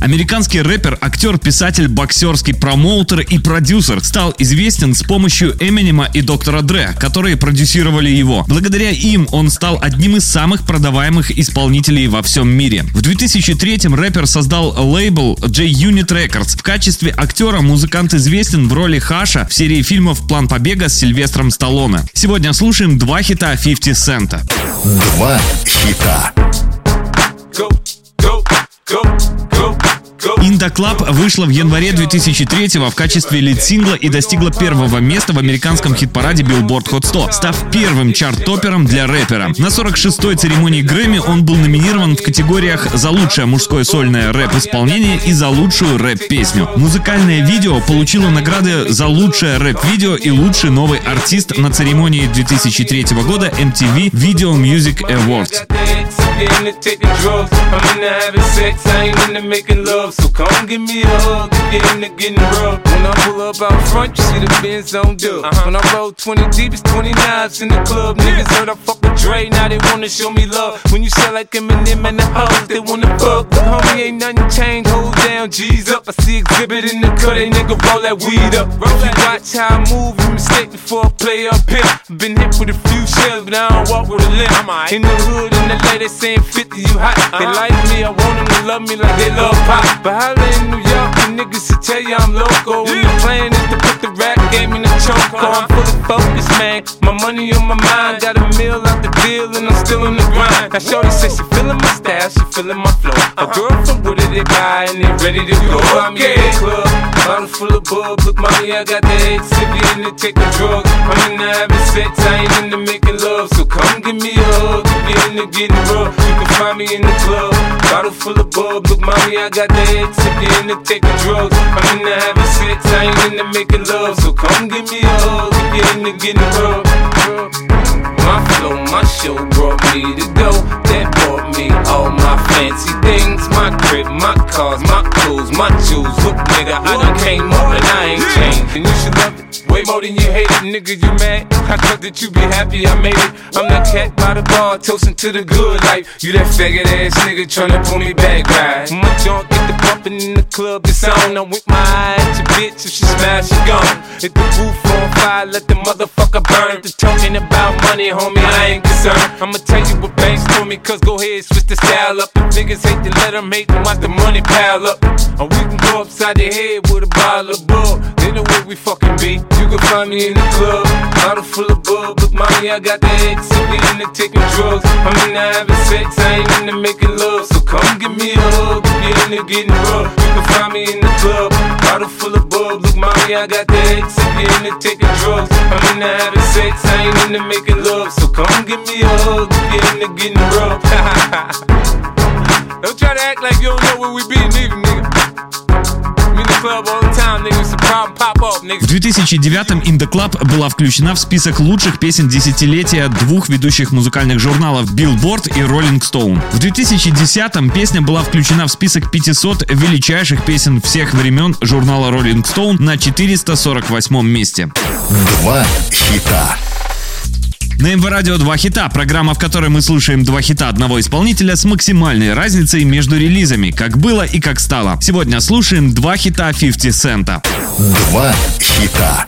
Американский рэпер, актер, писатель, боксерский промоутер и продюсер стал известен с помощью Эминема и Доктора Дре, которые продюсировали его. Благодаря им он стал одним из самых продаваемых исполнителей во всем мире. В 2003-м рэпер создал лейбл J-Unit Records. В качестве актера музыкант известен в роли Хаша в серии фильмов «План побега» с Сильвестром Сталлоне. Сегодня слушаем два хита 50 Цента. Два хита. go, go, go. Инда Клаб вышла в январе 2003 в качестве лид-сингла и достигла первого места в американском хит-параде Billboard Hot 100, став первым чарт-топером для рэпера. На 46-й церемонии Грэмми он был номинирован в категориях за лучшее мужское сольное рэп-исполнение и за лучшую рэп-песню. Музыкальное видео получило награды за лучшее рэп-видео и лучший новый артист на церемонии 2003 года MTV Video Music Awards. Got the ex, if you're into taking drugs. I'm into having sex, I ain't into making love. So come give me a hug if you're into getting rough. When I pull up out front, you see the Benz on dub. When I roll 20 deep, it's 20 knives in the club. Niggas heard I fuck with Dre, now they wanna show me love. When you sell like Eminem and the hoes, they wanna fuck. But homie, ain't nothing changed, hold down, G's up. I see Xzibit in the cut, they nigga roll that weed up. If you watch how I move, you mistake before I play up here. Been hit with a few shells, but I don't walk with a limp. In the hood, in the lady saying 50, you hot. They uh-huh. like me, I want them to love me like they love pop. But holla in New York, the niggas will tell you I'm loco. And the plan is to put the rap game in the choke. Uh-huh. I'm fully focused, man. My money on my mind, got a meal out the deal, and I'm still in the grind. Now, Shorty says she feeling my style, she feeling my flow. A girl from Wooded, they buy, and they ready to go. I'm in the club, bottle full of bub. Look, mommy, I got the ex, if you into taking drugs. I'm in into having sex, I ain't into making love. So come give me a hug, if you into getting rough. You can find me in the club, bottle full of bub. Look, mommy, I got the ex, if you into taking drugs. I'm in into having sex, I ain't into making love. So come give me a hug, if you into getting rough. My flow, my show brought me to go. That brought me all my fancy things. My crib, my cars, my clothes, my jewels. Look, nigga, I done came up and I ain't changed. And you should love it. Way more than you hate it, nigga, you mad? I thought that you be happy I made it. I'm that cat by the bar, toasting to the good life. You that faggot ass nigga tryna pull me back, right? My junk get the bumpin' in the club, it's on. I'm with my eye at your bitch, if she smash, she gone. Hit the roof on fire, let the motherfucker burn. The talking about money, homie, I ain't concerned. I'ma tell you what Banks told me, cause go ahead, switch the style up. If niggas hate to let them hate them, watch the money pile up. Or we can go upside the head with a bottle of bug. Then the way we fucking be. You can find me in the club, bottle full of bug. Look, mommy, I got the ex, you into taking drugs. I'm into having sex, I ain't into making love. So come give me a hug, you into getting rough. You can find me in the club, bottle full of bug. Look, mommy, I got the ex, you into taking drugs. I'm into having sex, I ain't into making love. So come give me a hug, you into getting rough. don't try to act like you don't know where we be, neither, nigga. В 2009-м In The Club была включена в список лучших песен десятилетия двух ведущих музыкальных журналов Billboard и Rolling Stone. В 2010-м песня была включена в список 500 величайших песен всех времен журнала Rolling Stone на 448 месте. Два хита. На МВ Радио два хита, программа, в которой мы слушаем два хита одного исполнителя с максимальной разницей между релизами, как было и как стало. Сегодня слушаем два хита 50 Цента. Два хита.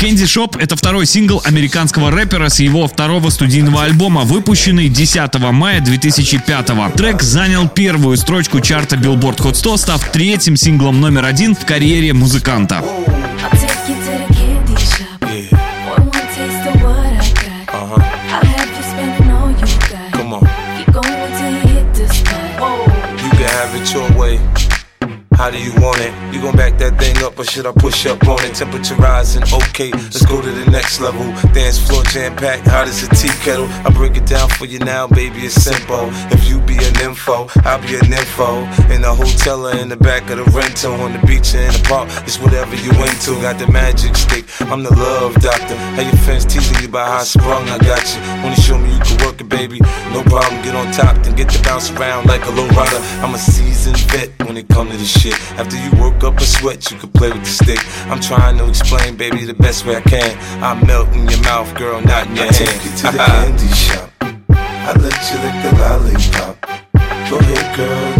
Candy Shop — это второй сингл американского рэпера с его второго студийного альбома, выпущенный 10 мая 2005 -го. Трек занял первую строчку чарта Billboard Hot 100, став третьим синглом номер один в карьере музыканта. How do you want it? You gon' back that thing up or should I push up on it? Temperature rising, okay, let's go to the next level. Dance floor jam packed, hot as a tea kettle. I break it down for you now, baby, it's simple. If you be an info, I'll be an info. In the hotel or in the back of the rental, on the beach or in the park, it's whatever you into. Got the magic stick, I'm the love doctor. How your fans teasing you about how I sprung, I got you. Wanna show me you can work it, baby? No problem, get on top, then get to bounce around like a low rider. I'm a seasoned vet when it come to this shit. After you work up a sweat, you can play with the stick. I'm trying to explain, baby, the best way I can. I melt in your mouth, girl, not in your I hand. take you to the candy shop. I let you lick the lollipop. Go ahead, girl,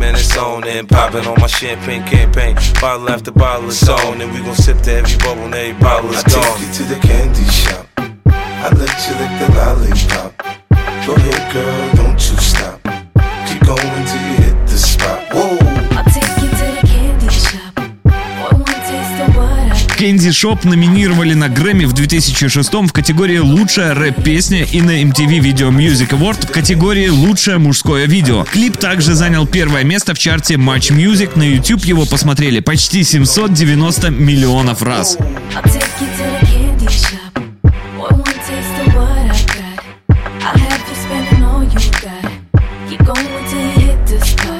man, it's on and popping on my champagne campaign. Bottle after bottle is on, and we gon' sip to every bubble and every bottle is I gone. take you to the candy shop. I let you lick the lollipop. Go ahead, girl, don't you stop. Кензи Шоп номинировали на Грэмми в 2006 в категории «Лучшая рэп-песня» и на MTV Video Music Award в категории «Лучшее мужское видео». Клип также занял первое место в чарте Match Music. На YouTube его посмотрели почти 790 миллионов раз. Candy shop. Keep going till you hit the spot.